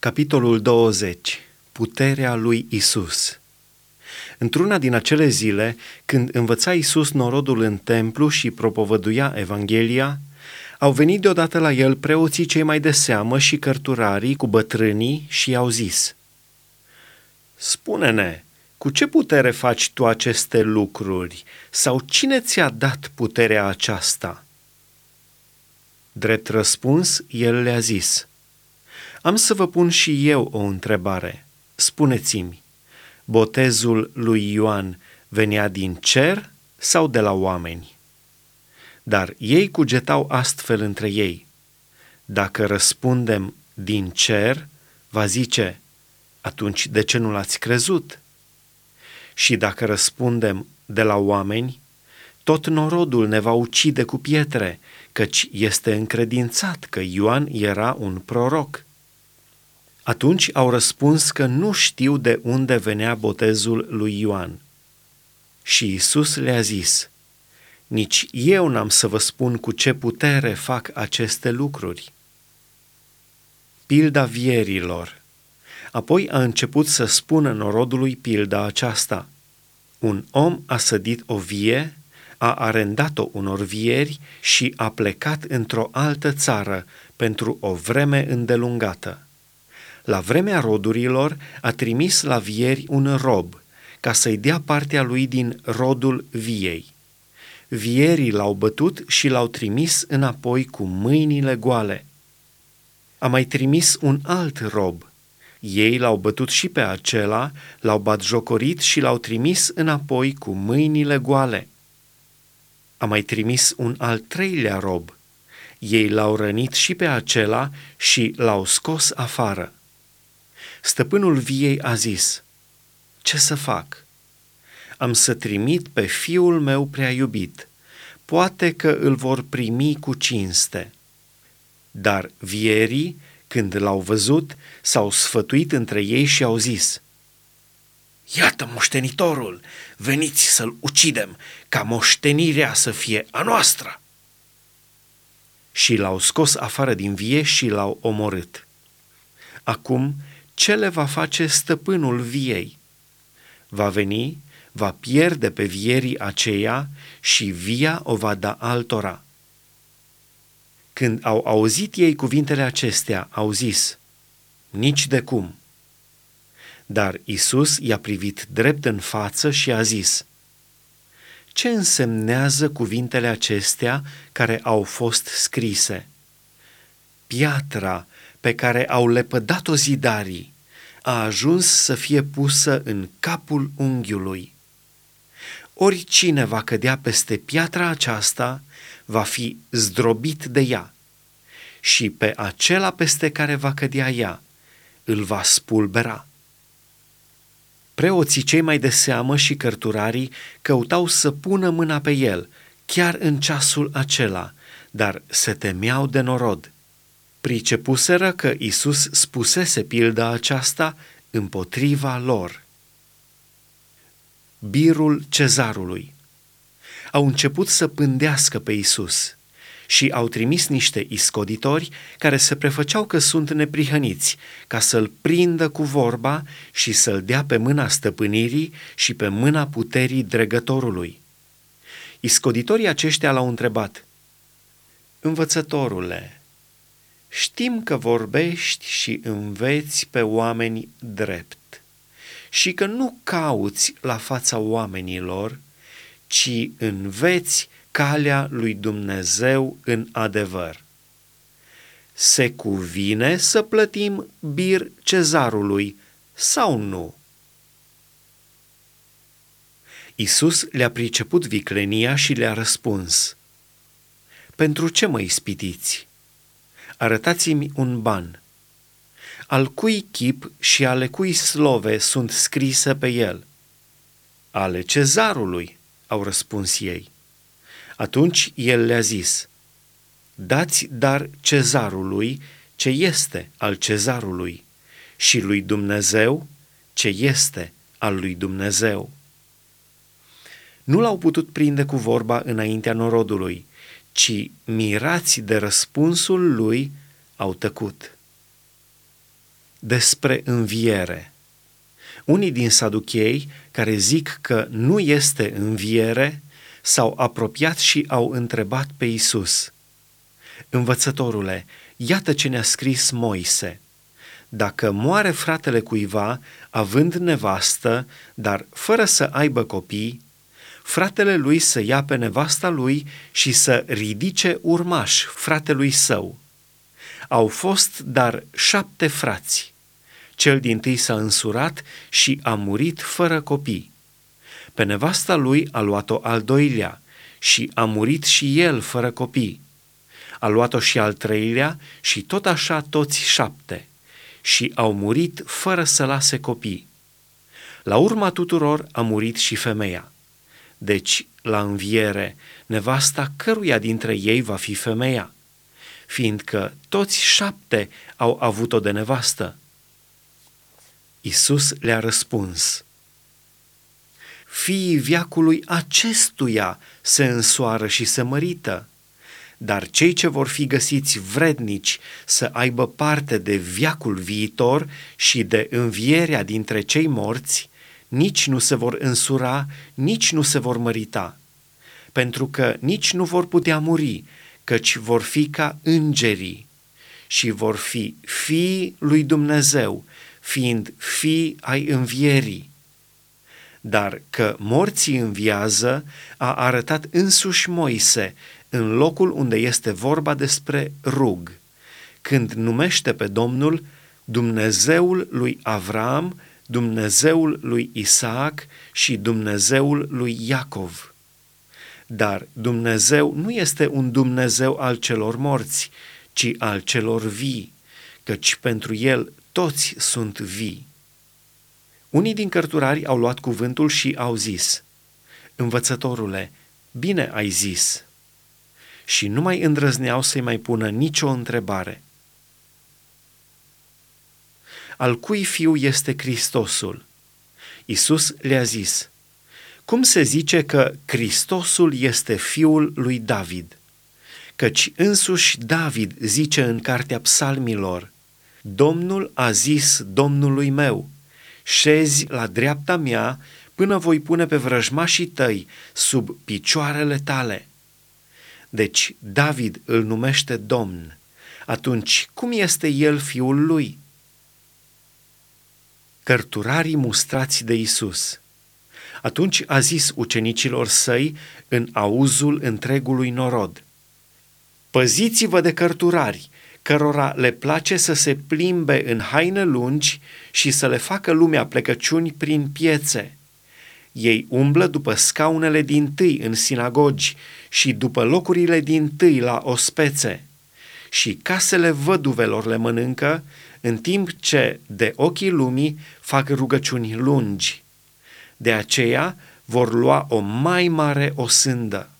Capitolul 20. Puterea lui Isus. Într-una din acele zile, când învăța Isus norodul în templu și propovăduia Evanghelia, au venit deodată la el preoții cei mai de seamă și cărturarii cu bătrânii și i-au zis, Spune-ne, cu ce putere faci tu aceste lucruri? Sau cine ți-a dat puterea aceasta?" Drept răspuns, el le-a zis, Am să vă pun și eu o întrebare. Spuneți-mi, botezul lui Ioan venea din cer sau de la oameni? Dar ei cugetau astfel între ei. Dacă răspundem din cer, va zice, atunci de ce nu l-ați crezut? Și dacă răspundem de la oameni, tot norodul ne va ucide cu pietre, căci este încredințat că Ioan era un proroc. Atunci au răspuns că nu știu de unde venea botezul lui Ioan. Și Isus le-a zis, Nici eu n-am să vă spun cu ce putere fac aceste lucruri. Pilda vierilor Apoi a început să spună norodului pilda aceasta. Un om a sădit o vie a arendat-o unor vieri și a plecat într-o altă țară pentru o vreme îndelungată. La vremea rodurilor a trimis la vieri un rob, ca să-i dea partea lui din rodul viei. Vierii l-au bătut și l-au trimis înapoi cu mâinile goale. A mai trimis un alt rob. Ei l-au bătut și pe acela, l-au batjocorit și l-au trimis înapoi cu mâinile goale a mai trimis un al treilea rob. Ei l-au rănit și pe acela și l-au scos afară. Stăpânul viei a zis, Ce să fac? Am să trimit pe fiul meu prea iubit. Poate că îl vor primi cu cinste. Dar vierii, când l-au văzut, s-au sfătuit între ei și au zis – Iată moștenitorul, veniți să-l ucidem, ca moștenirea să fie a noastră. Și l-au scos afară din vie și l-au omorât. Acum, ce le va face stăpânul viei? Va veni, va pierde pe vierii aceia și via o va da altora. Când au auzit ei cuvintele acestea, au zis, nici de cum – dar Isus i-a privit drept în față și a zis, Ce însemnează cuvintele acestea care au fost scrise? Piatra pe care au lepădat-o zidarii a ajuns să fie pusă în capul unghiului. Oricine va cădea peste piatra aceasta va fi zdrobit de ea și pe acela peste care va cădea ea îl va spulbera. Preoții cei mai de seamă și cărturarii căutau să pună mâna pe el, chiar în ceasul acela, dar se temeau de norod. Pricepuseră că Isus spusese pilda aceasta împotriva lor. Birul cezarului Au început să pândească pe Isus – și au trimis niște iscoditori care se prefăceau că sunt neprihăniți, ca să-l prindă cu vorba și să-l dea pe mâna stăpânirii și pe mâna puterii dregătorului. Iscoditorii aceștia l-au întrebat, Învățătorule, știm că vorbești și înveți pe oameni drept și că nu cauți la fața oamenilor, ci înveți calea lui Dumnezeu în adevăr. Se cuvine să plătim bir cezarului sau nu? Isus le-a priceput viclenia și le-a răspuns, Pentru ce mă ispitiți? Arătați-mi un ban. Al cui chip și ale cui slove sunt scrise pe el? Ale cezarului, au răspuns ei. Atunci el le-a zis, dați dar cezarului ce este al cezarului și lui Dumnezeu ce este al lui Dumnezeu. Nu l-au putut prinde cu vorba înaintea norodului, ci mirați de răspunsul lui au tăcut. despre înviere. Unii din saduchei care zic că nu este înviere s-au apropiat și au întrebat pe Isus. Învățătorule, iată ce ne-a scris Moise. Dacă moare fratele cuiva, având nevastă, dar fără să aibă copii, fratele lui să ia pe nevasta lui și să ridice urmaș fratelui său. Au fost dar șapte frați. Cel din tâi s-a însurat și a murit fără copii. Pe nevasta lui a luat-o al doilea și a murit și el fără copii. A luat-o și al treilea și tot așa toți șapte și au murit fără să lase copii. La urma tuturor a murit și femeia. Deci, la înviere, nevasta căruia dintre ei va fi femeia, fiindcă toți șapte au avut-o de nevastă. Isus le-a răspuns, Fiii viacului acestuia se însoară și se mărită, dar cei ce vor fi găsiți vrednici să aibă parte de viacul viitor și de învierea dintre cei morți, nici nu se vor însura, nici nu se vor mărita, pentru că nici nu vor putea muri, căci vor fi ca îngerii și vor fi fii lui Dumnezeu, fiind fii ai învierii. Dar că morții înviază a arătat însuși Moise în locul unde este vorba despre rug, când numește pe Domnul Dumnezeul lui Avram, Dumnezeul lui Isaac și Dumnezeul lui Iacov. Dar Dumnezeu nu este un Dumnezeu al celor morți, ci al celor vii, căci pentru el toți sunt vii. Unii din cărturari au luat cuvântul și au zis, Învățătorule, bine ai zis. Și nu mai îndrăzneau să-i mai pună nicio întrebare. Al cui fiu este Hristosul? Isus le-a zis, Cum se zice că Hristosul este fiul lui David? Căci însuși David zice în cartea psalmilor, Domnul a zis Domnului meu, șezi la dreapta mea până voi pune pe vrăjmașii tăi sub picioarele tale. Deci David îl numește Domn. Atunci cum este el fiul lui? Cărturarii mustrați de Isus. Atunci a zis ucenicilor săi în auzul întregului norod. Păziți-vă de cărturari, cărora le place să se plimbe în haine lungi și să le facă lumea plecăciuni prin piețe. Ei umblă după scaunele din tâi în sinagogi și după locurile din tâi la ospețe. Și casele văduvelor le mănâncă, în timp ce de ochii lumii fac rugăciuni lungi. De aceea vor lua o mai mare osândă.